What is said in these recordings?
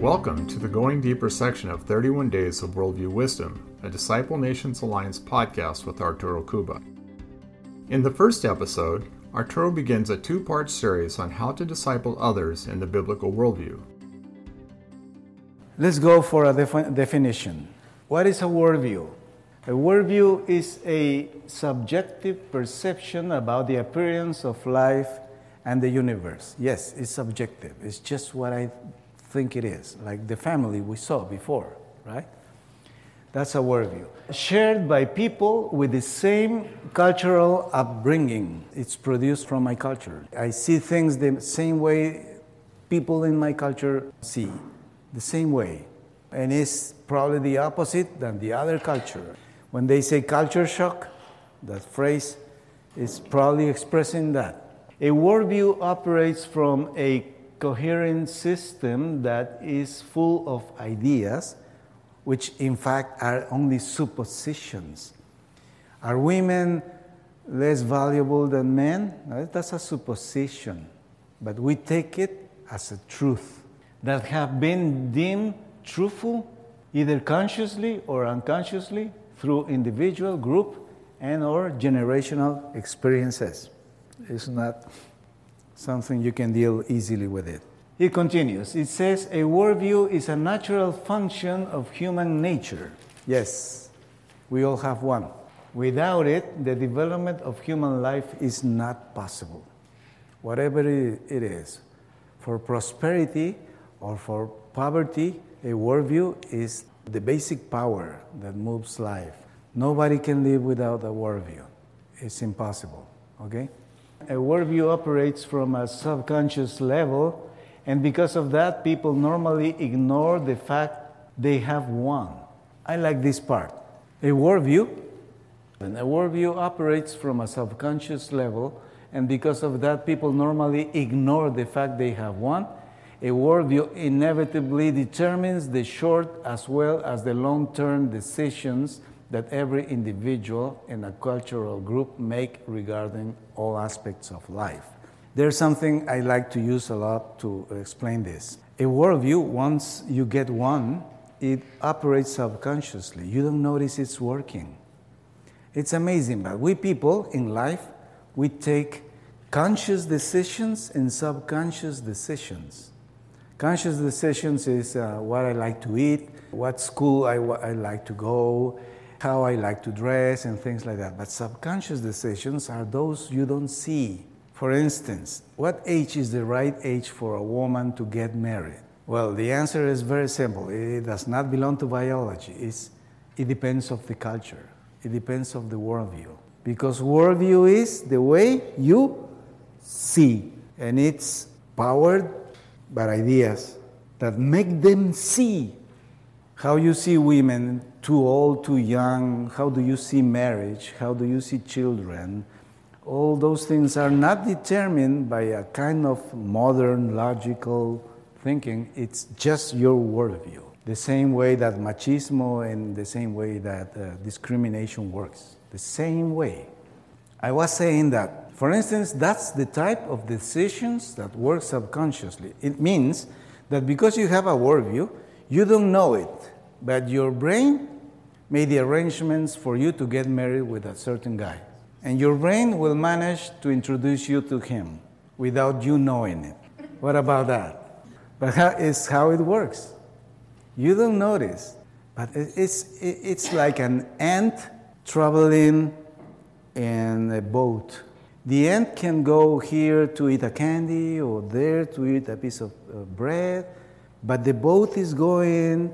Welcome to the Going Deeper section of 31 Days of Worldview Wisdom, a Disciple Nations Alliance podcast with Arturo Cuba. In the first episode, Arturo begins a two part series on how to disciple others in the biblical worldview. Let's go for a defi- definition. What is a worldview? A worldview is a subjective perception about the appearance of life and the universe. Yes, it's subjective. It's just what I think it is, like the family we saw before, right? That's a worldview. Shared by people with the same cultural upbringing. It's produced from my culture. I see things the same way people in my culture see, the same way. And it's probably the opposite than the other culture. When they say culture shock, that phrase is probably expressing that. A worldview operates from a coherent system that is full of ideas, which in fact are only suppositions. Are women less valuable than men? That's a supposition, but we take it as a truth that have been deemed truthful either consciously or unconsciously through individual, group, and or generational experiences. It's not something you can deal easily with it. It continues. It says a worldview is a natural function of human nature. Yes, we all have one. Without it, the development of human life is not possible. Whatever it is, for prosperity or for poverty, a worldview is the basic power that moves life. Nobody can live without a worldview. It's impossible, okay? A worldview operates from a subconscious level, and because of that, people normally ignore the fact they have one. I like this part. A worldview, and a worldview operates from a subconscious level, and because of that, people normally ignore the fact they have one. A worldview inevitably determines the short as well as the long term decisions that every individual in a cultural group make regarding all aspects of life. There's something I like to use a lot to explain this. A worldview, once you get one, it operates subconsciously. You don't notice it's working. It's amazing, but we people in life, we take conscious decisions and subconscious decisions. Conscious decisions is uh, what I like to eat, what school I, I like to go, how I like to dress, and things like that. But subconscious decisions are those you don't see. For instance, what age is the right age for a woman to get married? Well, the answer is very simple. It does not belong to biology. It's, it depends of the culture. It depends of the worldview. Because worldview is the way you see, and it's powered by ideas that make them see how you see women too old, too young, how do you see marriage, how do you see children. All those things are not determined by a kind of modern logical thinking, it's just your worldview. The same way that machismo and the same way that uh, discrimination works. The same way. I was saying that, for instance, that's the type of decisions that work subconsciously. It means that because you have a worldview, you don't know it, but your brain made the arrangements for you to get married with a certain guy. And your brain will manage to introduce you to him without you knowing it. What about that? But how, it's how it works. You don't notice, but it's, it's like an ant traveling in a boat. The ant can go here to eat a candy or there to eat a piece of bread, but the boat is going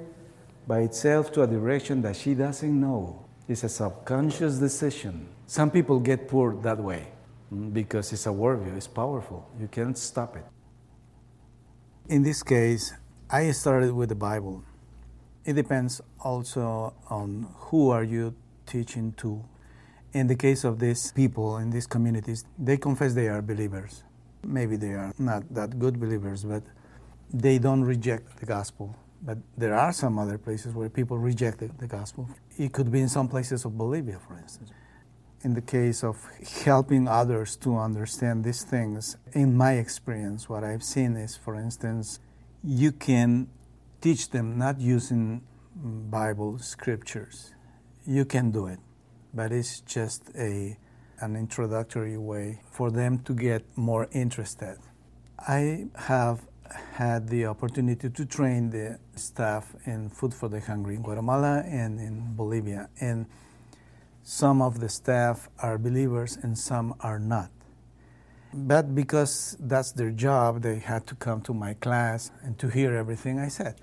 by itself to a direction that she doesn't know. It's a subconscious decision. Some people get poor that way mm, because it's a worldview, it's powerful. You can't stop it. In this case, I started with the Bible. It depends also on who are you teaching to. In the case of these people in these communities, they confess they are believers. Maybe they are not that good believers, but they don't reject the gospel. But there are some other places where people reject the, the gospel. It could be in some places of Bolivia, for instance. In the case of helping others to understand these things, in my experience, what I've seen is, for instance, you can teach them not using Bible scriptures. You can do it, but it's just a an introductory way for them to get more interested. I have had the opportunity to train the staff in Food for the Hungry in Guatemala and in Bolivia. And some of the staff are believers and some are not. But because that's their job, they had to come to my class and to hear everything I said.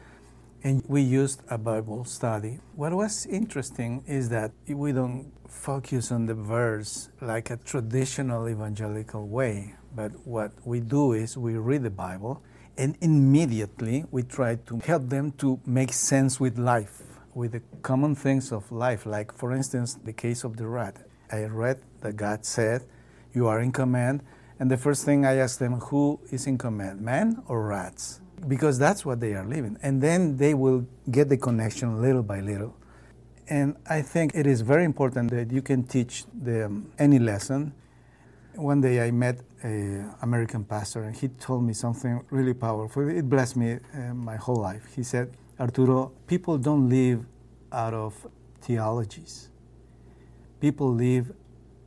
And we used a Bible study. What was interesting is that we don't focus on the verse like a traditional evangelical way, but what we do is we read the Bible and immediately we try to help them to make sense with life, with the common things of life. Like, for instance, the case of the rat. I read that God said, You are in command. And the first thing I ask them, Who is in command, man or rats? Because that's what they are living. And then they will get the connection little by little. And I think it is very important that you can teach them any lesson one day I met an American pastor, and he told me something really powerful. It blessed me uh, my whole life. He said, Arturo, people don't live out of theologies. People live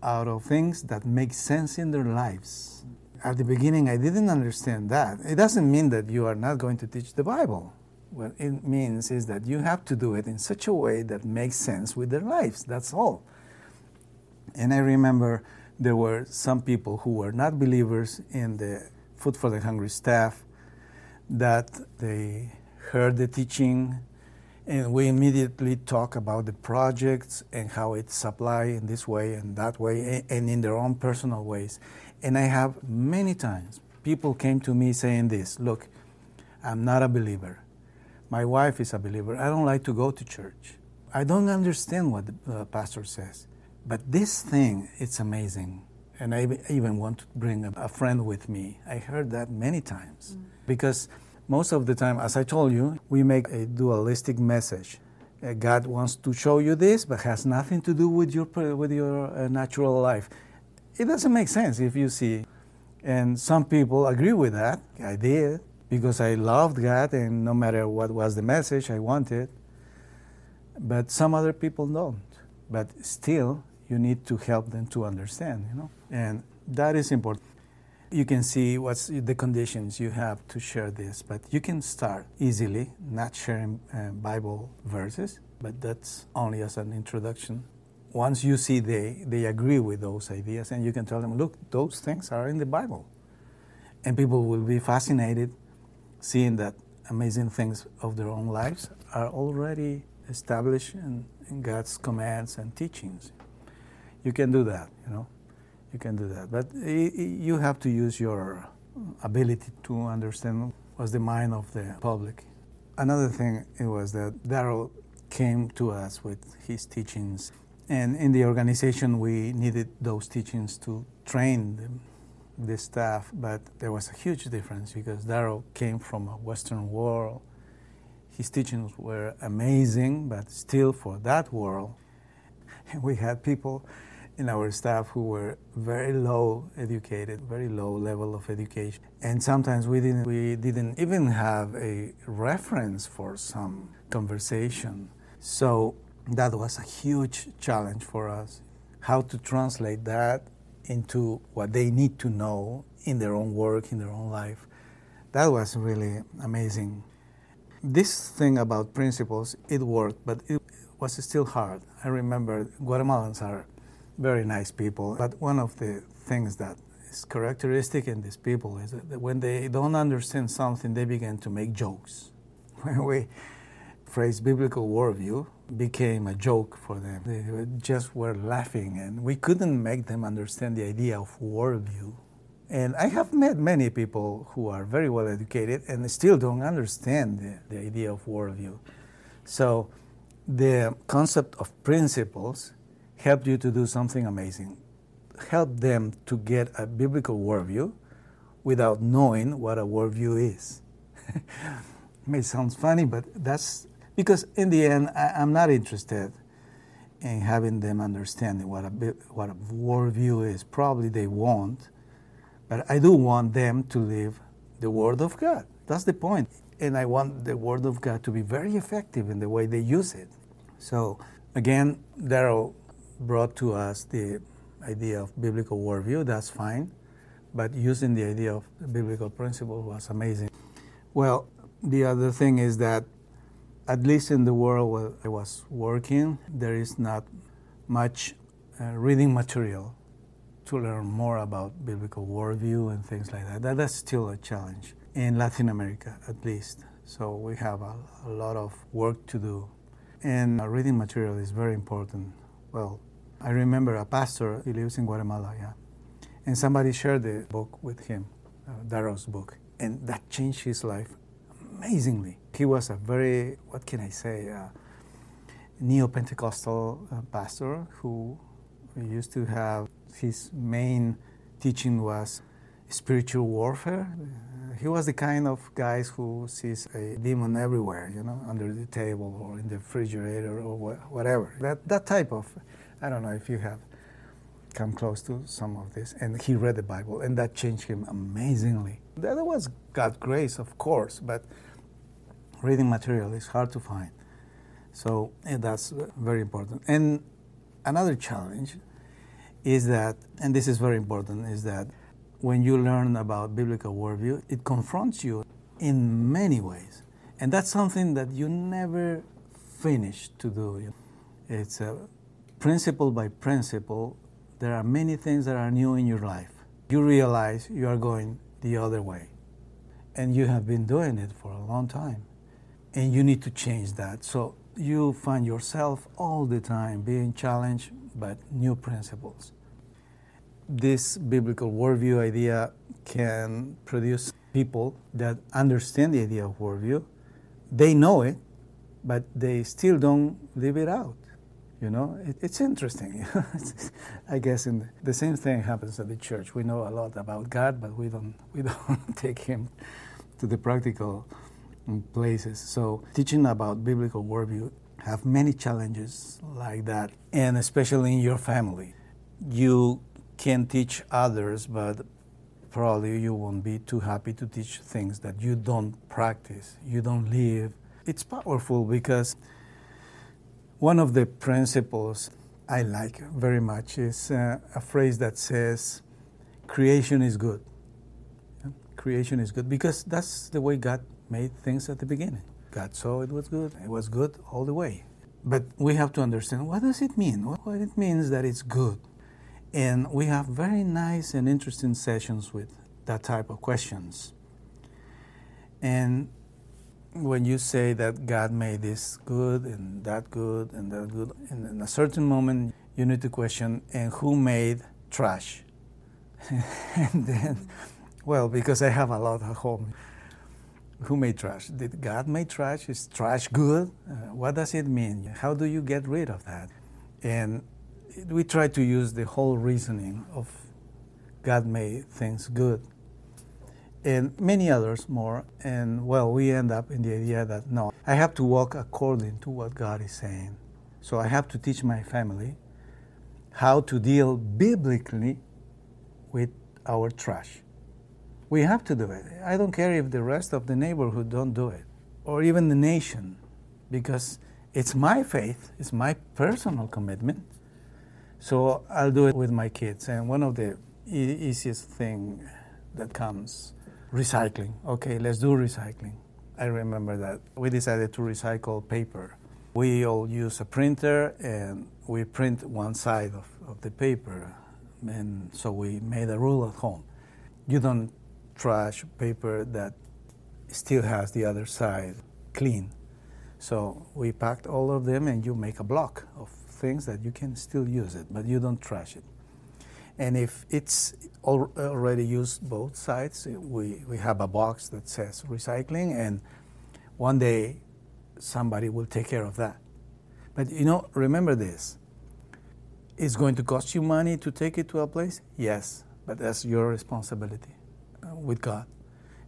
out of things that make sense in their lives. At the beginning, I didn't understand that. It doesn't mean that you are not going to teach the Bible. What it means is that you have to do it in such a way that makes sense with their lives. That's all. And I remember there were some people who were not believers in the Food for the Hungry staff that they heard the teaching and we immediately talk about the projects and how it's applied in this way and that way and in their own personal ways. And I have many times people came to me saying this look, I'm not a believer. My wife is a believer. I don't like to go to church. I don't understand what the uh, pastor says. But this thing, it's amazing. And I even want to bring a friend with me. I heard that many times. Mm. Because most of the time, as I told you, we make a dualistic message. Uh, God wants to show you this, but has nothing to do with your, with your uh, natural life. It doesn't make sense if you see. And some people agree with that. I did because I loved God, and no matter what was the message, I wanted. But some other people don't. But still, you need to help them to understand, you know, and that is important. You can see what's the conditions you have to share this, but you can start easily, not sharing uh, Bible verses, but that's only as an introduction. Once you see they, they agree with those ideas, and you can tell them, look, those things are in the Bible. And people will be fascinated seeing that amazing things of their own lives are already established in, in God's commands and teachings you can do that, you know. You can do that. But you have to use your ability to understand what's the mind of the public. Another thing it was that Darrow came to us with his teachings. And in the organization, we needed those teachings to train the, staff, but there was a huge difference because Darrow came from a Western world. His teachings were amazing, but still for that world. We had people in our staff who were very low educated, very low level of education. And sometimes we didn't, we didn't even have a reference for some conversation. So that was a huge challenge for us. How to translate that into what they need to know in their own work, in their own life. That was really amazing. This thing about principles, it worked, but it was still hard. I remember Guatemalans are very nice people. But one of the things that is characteristic in these people is that when they don't understand something, they begin to make jokes. When we phrase biblical worldview became a joke for them. They just were laughing, and we couldn't make them understand the idea of worldview. And I have met many people who are very well educated and still don't understand the, the idea of worldview. So the concept of principles helped you to do something amazing. Help them to get a biblical worldview without knowing what a worldview is. it may sound funny, but that's because in the end, I, am not interested in having them understanding what a what a worldview is. Probably they won't, but I do want them to live the Word of God. That's the point. and I want the Word of God to be very effective in the way they use it. So, again, Darrow brought to us the idea of biblical worldview, that's fine, but using the idea of biblical principle was amazing. Well, the other thing is that, at least in the world where I was working, there is not much uh, reading material to learn more about biblical worldview and things like that. that. That's still a challenge in Latin America, at least. So we have a, a lot of work to do. And uh, reading material is very important. Well, I remember a pastor, he lives in Guatemala, yeah. And somebody shared the book with him, uh, Darrow's book, and that changed his life amazingly. He was a very, what can I say, uh, neo Pentecostal uh, pastor who used to have his main teaching was spiritual warfare. Uh, he was the kind of guys who sees a demon everywhere, you know, under the table or in the refrigerator or wh- whatever. That that type of, I don't know if you have come close to some of this. And he read the Bible, and that changed him amazingly. That was God's grace, of course, but reading material is hard to find. So that's very important. And another challenge is that, and this is very important, is that when you learn about biblical worldview, it confronts you in many ways. And that's something that you never finish to do. It's a principle by principle. There are many things that are new in your life. You realize you are going the other way. And you have been doing it for a long time. And you need to change that. So you find yourself all the time being challenged by new principles. This biblical worldview idea can produce people that understand the idea of worldview. They know it, but they still don't live it out. You know, it, it's interesting. I guess in the, the same thing happens at the church. We know a lot about God, but we don't we don't take Him to the practical places. So teaching about biblical worldview have many challenges like that, and especially in your family. You can teach others, but probably you won't be too happy to teach things that you don't practice, you don't live. It's powerful because one of the principles I like very much is uh, a phrase that says, creation is good. Creation is good because that's the way God made things at the beginning. God saw it was good. It was good all the way. But we have to understand what does it mean? What it means that it's good. And we have very nice and interesting sessions with that type of questions. And when you say that God made this good and that good and that good, and in a certain moment you need to question, and who made trash? and then, well, because I have a lot at home who made trash? Did God make trash? Is trash good? Uh, what does it mean? How do you get rid of that? And we try to use the whole reasoning of God made things good and many others more. And well, we end up in the idea that no, I have to walk according to what God is saying. So I have to teach my family how to deal biblically with our trash. We have to do it. I don't care if the rest of the neighborhood don't do it, or even the nation, because it's my faith, it's my personal commitment. So I'll do it with my kids. And one of the e- easiest thing that comes, recycling. Okay, let's do recycling. I remember that we decided to recycle paper. We all use a printer and we print one side of, of the paper. And so we made a rule at home. You don't trash paper that still has the other side clean. So we packed all of them, and you make a block of things that you can still use it, but you don't trash it. And if it's already used both sides, we, we have a box that says recycling, and one day somebody will take care of that. But you know, remember this it's going to cost you money to take it to a place? Yes, but that's your responsibility uh, with God.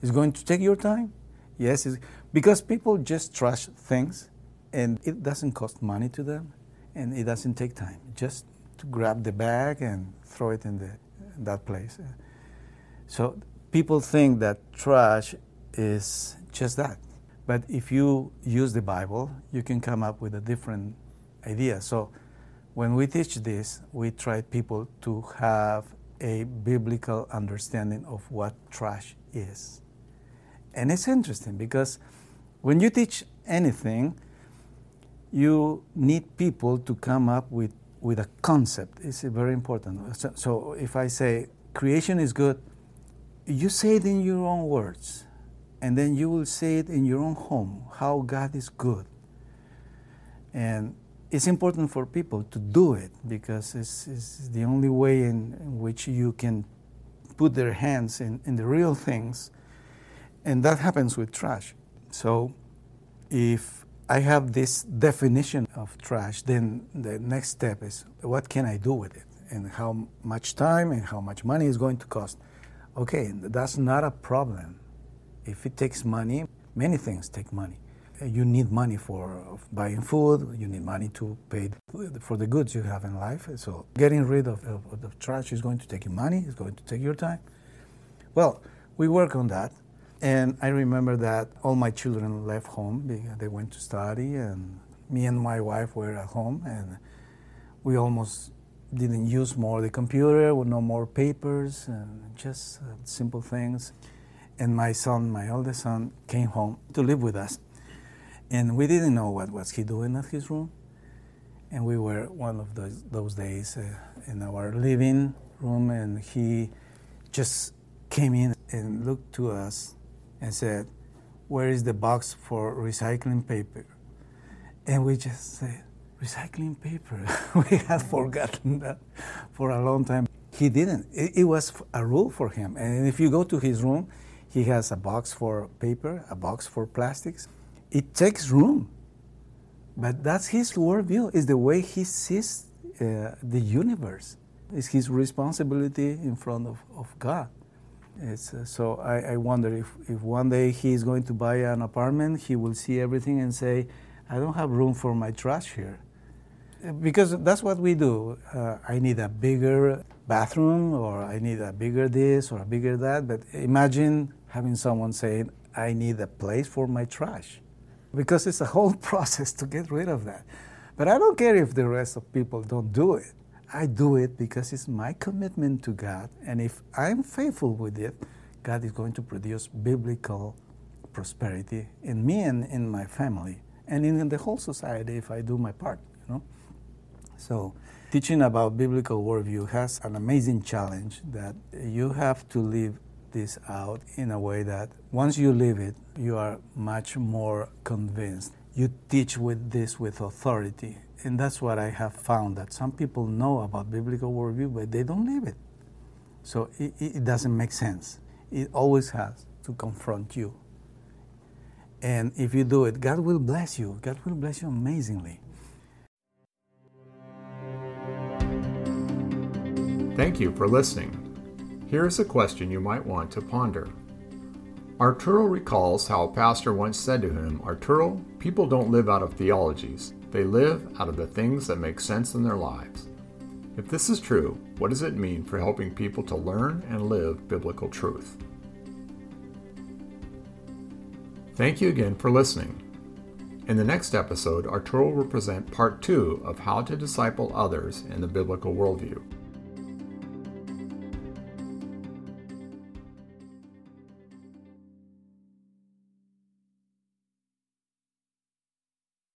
It's going to take your time. Yes, because people just trash things and it doesn't cost money to them and it doesn't take time. Just to grab the bag and throw it in, the, in that place. So people think that trash is just that. But if you use the Bible, you can come up with a different idea. So when we teach this, we try people to have a biblical understanding of what trash is. And it's interesting because when you teach anything, you need people to come up with, with a concept. It's very important. Mm-hmm. So, so if I say creation is good, you say it in your own words and then you will say it in your own home how God is good. And it's important for people to do it because it's, it's the only way in, in, which you can put their hands in, in the real things. And that happens with trash. So if I have this definition of trash, then the next step is what can I do with it? And how much time and how much money is going to cost? Okay, that's not a problem if it takes money, many things take money. You need money for buying food, you need money to pay for the goods you have in life. So getting rid of, of, of the trash is going to take you money, it's going to take your time. Well, we work on that. And I remember that all my children left home because they went to study, and me and my wife were at home, and we almost didn't use more the computer, with no more papers, and just uh, simple things and my son, my oldest son, came home to live with us. And we didn't know what was he doing at his room. And we were one of those, those days uh, in our living room, and he just came in and looked to us and said, Where is the box for recycling paper? And we just said, Recycling paper. we had forgotten that for a long time. He didn't. It, it was a rule for him. And if you go to his room, he has a box for paper, a box for plastics. It takes room. But that's his worldview, is the way he sees uh, the universe. It's his responsibility in front of, of God. It's, uh, so I, I wonder if, if one day he is going to buy an apartment, he will see everything and say, I don't have room for my trash here. Because that's what we do. Uh, I need a bigger bathroom, or I need a bigger this or a bigger that. But imagine having someone saying, I need a place for my trash. Because it's a whole process to get rid of that. But I don't care if the rest of people don't do it. I do it because it's my commitment to God. And if I'm faithful with it, God is going to produce biblical prosperity in me and in my family and in the whole society if I do my part, you know. So teaching about biblical worldview has an amazing challenge that you have to live this out in a way that once you live it, you are much more convinced. You teach with this with authority. And that's what I have found that some people know about biblical worldview, but they don't live it. So it, it doesn't make sense. It always has to confront you. And if you do it, God will bless you. God will bless you amazingly. Thank you for listening. Here is a question you might want to ponder. Arturo recalls how a pastor once said to him, Arturo, people don't live out of theologies, they live out of the things that make sense in their lives. If this is true, what does it mean for helping people to learn and live biblical truth? Thank you again for listening. In the next episode, Arturo will present part two of how to disciple others in the biblical worldview.